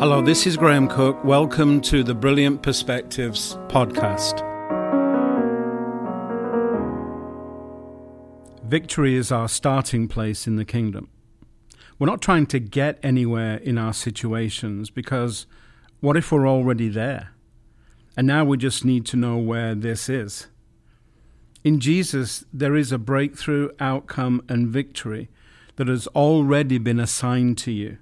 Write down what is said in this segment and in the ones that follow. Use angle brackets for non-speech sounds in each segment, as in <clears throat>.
Hello, this is Graham Cooke. Welcome to the Brilliant Perspectives podcast. Victory is our starting place in the kingdom. We're not trying to get anywhere in our situations because what if we're already there? And now we just need to know where this is. In Jesus, there is a breakthrough outcome and victory that has already been assigned to you.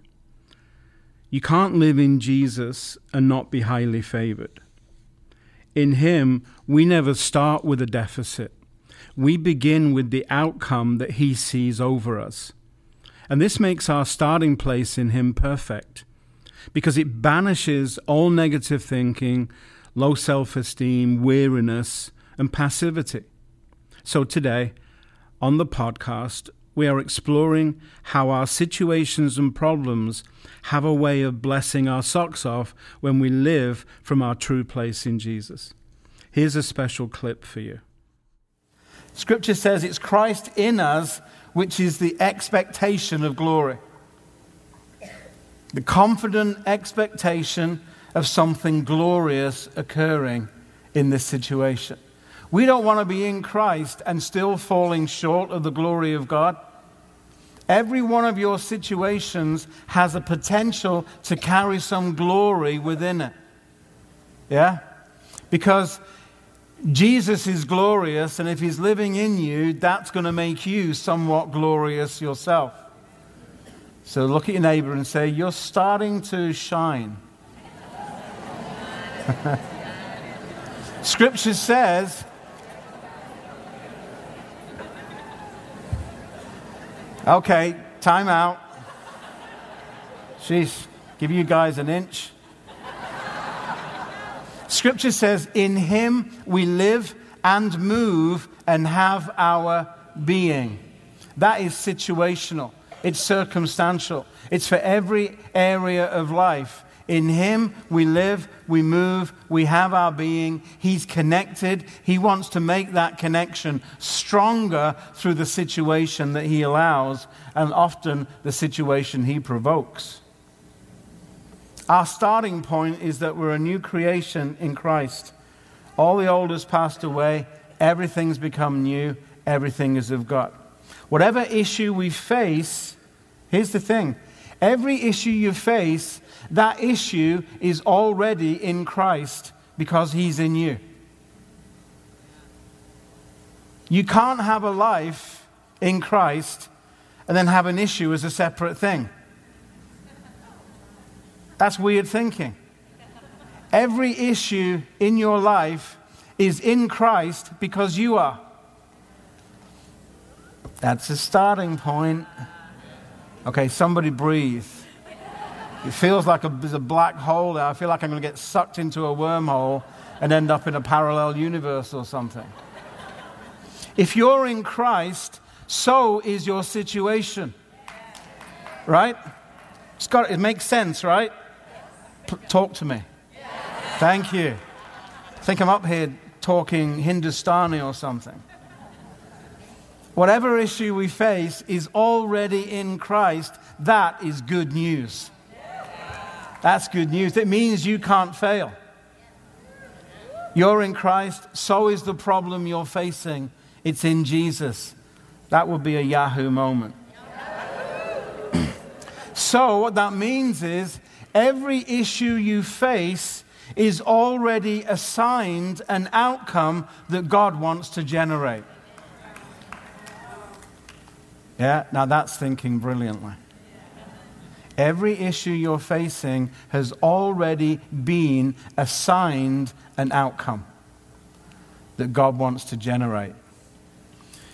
You can't live in Jesus and not be highly favored. In Him, we never start with a deficit. We begin with the outcome that He sees over us. And this makes our starting place in Him perfect because it banishes all negative thinking, low self esteem, weariness, and passivity. So today, on the podcast, we are exploring how our situations and problems have a way of blessing our socks off when we live from our true place in Jesus. Here's a special clip for you. Scripture says it's Christ in us, which is the expectation of glory. The confident expectation of something glorious occurring in this situation. We don't want to be in Christ and still falling short of the glory of God. Every one of your situations has a potential to carry some glory within it. Yeah? Because Jesus is glorious, and if he's living in you, that's going to make you somewhat glorious yourself. So look at your neighbor and say, You're starting to shine. <laughs> Scripture says, Okay, time out. Sheesh, give you guys an inch. Scripture says, In him we live and move and have our being. That is situational, it's circumstantial, it's for every area of life. In Him we live, we move, we have our being. He's connected. He wants to make that connection stronger through the situation that He allows and often the situation He provokes. Our starting point is that we're a new creation in Christ. All the old has passed away, everything's become new, everything is of God. Whatever issue we face, here's the thing every issue you face that issue is already in Christ because he's in you. You can't have a life in Christ and then have an issue as a separate thing. That's weird thinking. Every issue in your life is in Christ because you are. That's a starting point. Okay, somebody breathe. It feels like a, there's a black hole there. I feel like I'm going to get sucked into a wormhole and end up in a parallel universe or something. If you're in Christ, so is your situation. Right? Got, it makes sense, right? P- talk to me. Thank you. I think I'm up here talking Hindustani or something. Whatever issue we face is already in Christ. That is good news. That's good news. It means you can't fail. You're in Christ, so is the problem you're facing. It's in Jesus. That would be a Yahoo moment. <clears throat> so, what that means is every issue you face is already assigned an outcome that God wants to generate. Yeah, now that's thinking brilliantly. Every issue you're facing has already been assigned an outcome that God wants to generate.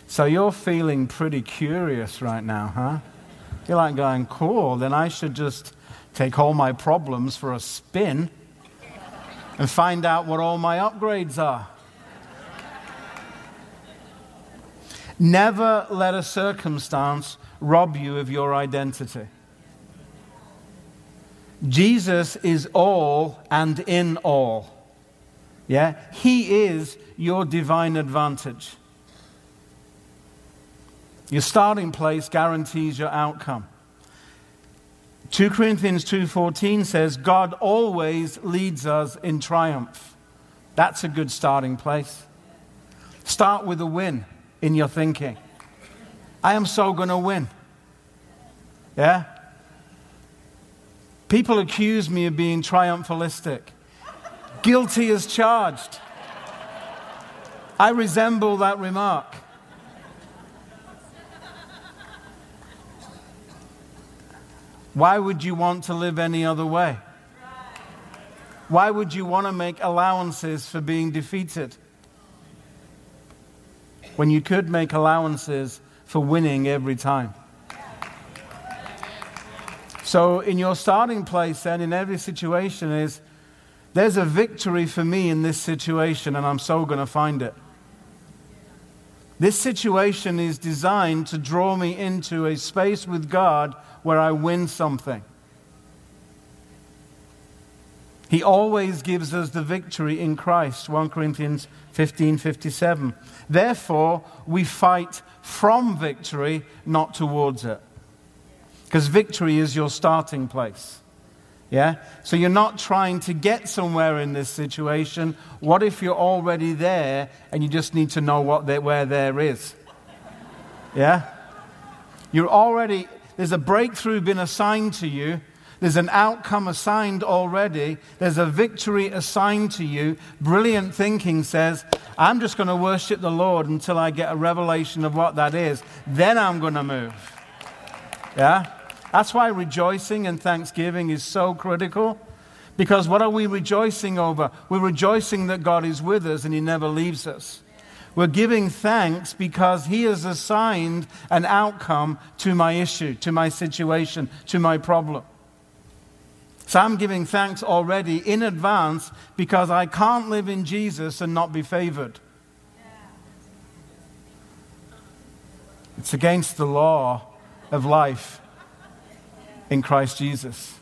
So you're feeling pretty curious right now, huh? You're like going, cool, then I should just take all my problems for a spin and find out what all my upgrades are. Never let a circumstance rob you of your identity. Jesus is all and in all. Yeah? He is your divine advantage. Your starting place guarantees your outcome. 2 Corinthians 2:14 says God always leads us in triumph. That's a good starting place. Start with a win in your thinking. I am so going to win. Yeah? People accuse me of being triumphalistic. Guilty as charged. I resemble that remark. Why would you want to live any other way? Why would you want to make allowances for being defeated? When you could make allowances for winning every time. So, in your starting place, then, in every situation, is there's a victory for me in this situation, and I'm so going to find it. This situation is designed to draw me into a space with God where I win something. He always gives us the victory in Christ. 1 Corinthians 15 57. Therefore, we fight from victory, not towards it. Because victory is your starting place. Yeah? So you're not trying to get somewhere in this situation. What if you're already there and you just need to know what where there is? Yeah? You're already, there's a breakthrough been assigned to you. There's an outcome assigned already. There's a victory assigned to you. Brilliant thinking says, I'm just going to worship the Lord until I get a revelation of what that is. Then I'm going to move. Yeah? That's why rejoicing and thanksgiving is so critical. Because what are we rejoicing over? We're rejoicing that God is with us and He never leaves us. We're giving thanks because He has assigned an outcome to my issue, to my situation, to my problem. So I'm giving thanks already in advance because I can't live in Jesus and not be favored. It's against the law of life in Christ Jesus.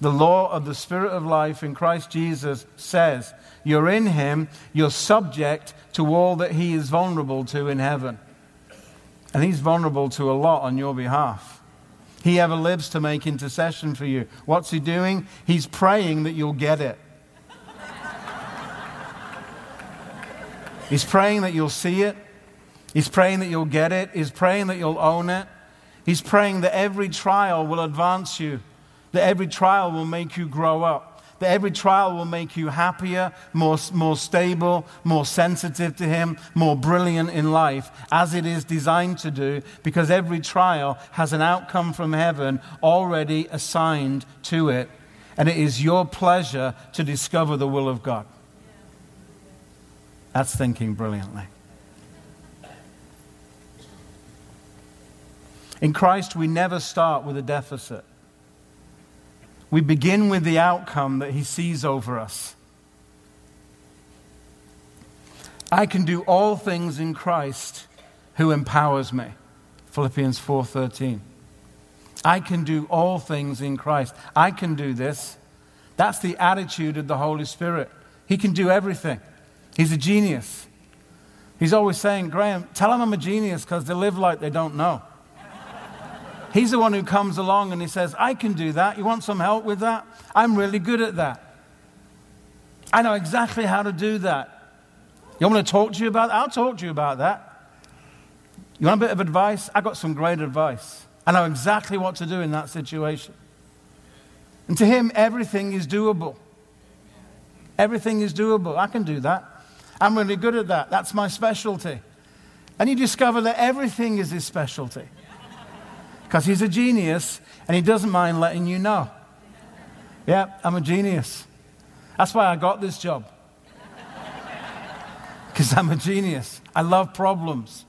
The law of the Spirit of life in Christ Jesus says you're in Him, you're subject to all that He is vulnerable to in heaven. And He's vulnerable to a lot on your behalf. He ever lives to make intercession for you. What's He doing? He's praying that you'll get it. He's praying that you'll see it. He's praying that you'll get it. He's praying that you'll own it. He's praying that every trial will advance you, that every trial will make you grow up, that every trial will make you happier, more, more stable, more sensitive to Him, more brilliant in life, as it is designed to do, because every trial has an outcome from heaven already assigned to it. And it is your pleasure to discover the will of God. That's thinking brilliantly. In Christ, we never start with a deficit. We begin with the outcome that He sees over us. I can do all things in Christ who empowers me. Philippians 4:13. I can do all things in Christ. I can do this. That's the attitude of the Holy Spirit. He can do everything. He's a genius. He's always saying, Graham, tell them I'm a genius because they live like they don't know. He's the one who comes along and he says, I can do that. You want some help with that? I'm really good at that. I know exactly how to do that. You want me to talk to you about that? I'll talk to you about that. You want a bit of advice? I got some great advice. I know exactly what to do in that situation. And to him, everything is doable. Everything is doable. I can do that. I'm really good at that. That's my specialty. And you discover that everything is his specialty because he's a genius and he doesn't mind letting you know. Yeah, I'm a genius. That's why I got this job. Because I'm a genius. I love problems.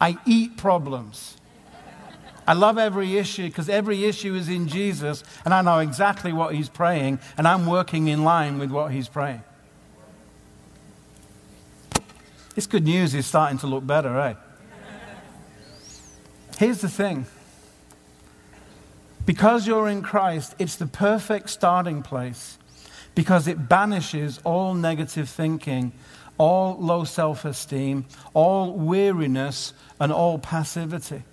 I eat problems. I love every issue because every issue is in Jesus and I know exactly what he's praying and I'm working in line with what he's praying. This good news is starting to look better, eh? Here's the thing because you're in Christ, it's the perfect starting place because it banishes all negative thinking, all low self esteem, all weariness, and all passivity.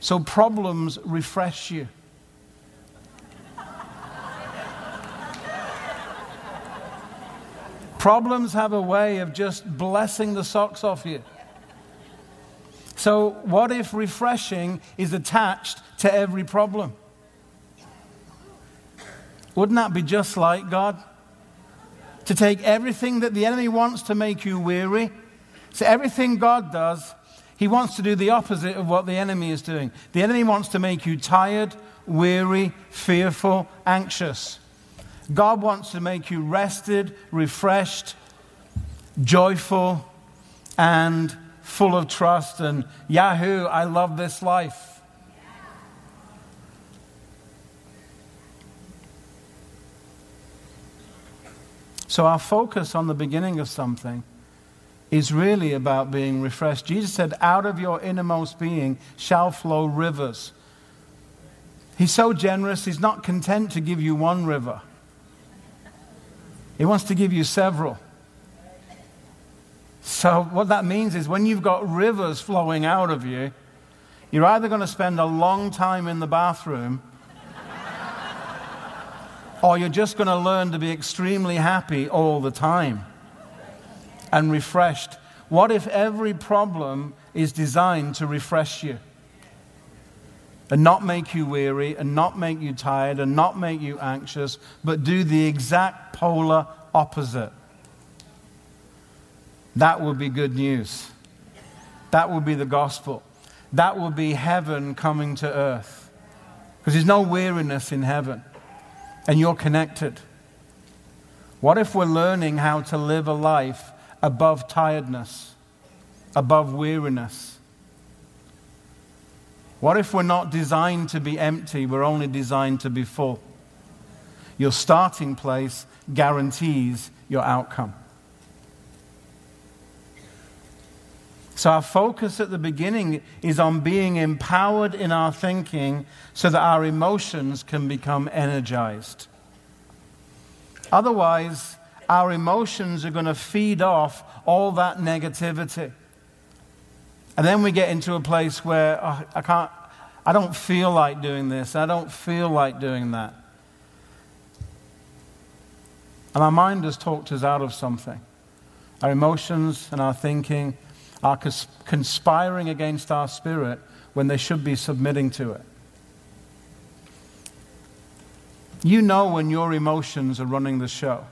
So problems refresh you. problems have a way of just blessing the socks off you. So, what if refreshing is attached to every problem? Wouldn't that be just like God? To take everything that the enemy wants to make you weary. So, everything God does, he wants to do the opposite of what the enemy is doing. The enemy wants to make you tired, weary, fearful, anxious. God wants to make you rested, refreshed, joyful, and full of trust. And Yahoo, I love this life. So, our focus on the beginning of something is really about being refreshed. Jesus said, Out of your innermost being shall flow rivers. He's so generous, he's not content to give you one river, he wants to give you several. So, what that means is when you've got rivers flowing out of you, you're either going to spend a long time in the bathroom or you're just going to learn to be extremely happy all the time and refreshed. What if every problem is designed to refresh you? And not make you weary, and not make you tired, and not make you anxious, but do the exact polar opposite. That will be good news. That will be the gospel. That will be heaven coming to earth. Because there's no weariness in heaven and you're connected? What if we're learning how to live a life above tiredness, above weariness? What if we're not designed to be empty, we're only designed to be full? Your starting place guarantees your outcome. So, our focus at the beginning is on being empowered in our thinking so that our emotions can become energized. Otherwise, our emotions are going to feed off all that negativity. And then we get into a place where oh, I can't, I don't feel like doing this, I don't feel like doing that. And our mind has talked us out of something. Our emotions and our thinking are conspiring against our spirit when they should be submitting to it. You know when your emotions are running the show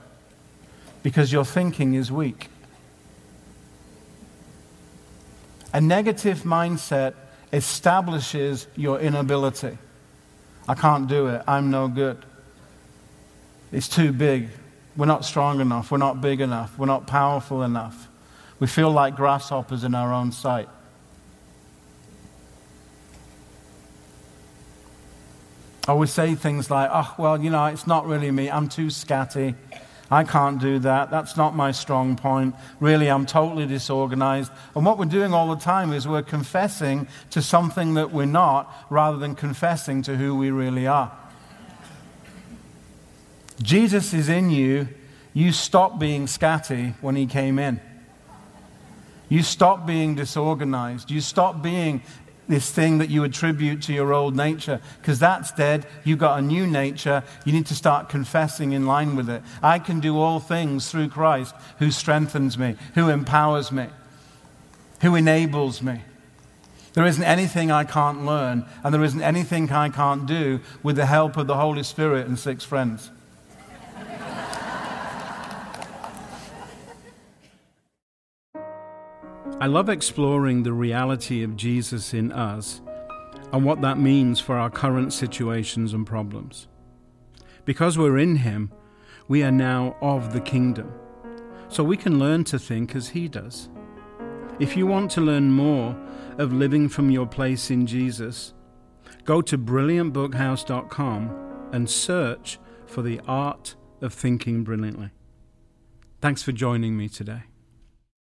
because your thinking is weak. A negative mindset establishes your inability. I can't do it. I'm no good. It's too big. We're not strong enough. We're not big enough. We're not powerful enough. We feel like grasshoppers in our own sight. Or we say things like, oh, well, you know, it's not really me. I'm too scatty. I can't do that. That's not my strong point. Really, I'm totally disorganized. And what we're doing all the time is we're confessing to something that we're not rather than confessing to who we really are. Jesus is in you. You stop being scatty when he came in. You stop being disorganized. You stop being this thing that you attribute to your old nature because that's dead. You've got a new nature. You need to start confessing in line with it. I can do all things through Christ who strengthens me, who empowers me, who enables me. There isn't anything I can't learn, and there isn't anything I can't do with the help of the Holy Spirit and six friends. I love exploring the reality of Jesus in us and what that means for our current situations and problems. Because we're in Him, we are now of the kingdom, so we can learn to think as He does. If you want to learn more of living from your place in Jesus, go to brilliantbookhouse.com and search for the art of thinking brilliantly. Thanks for joining me today.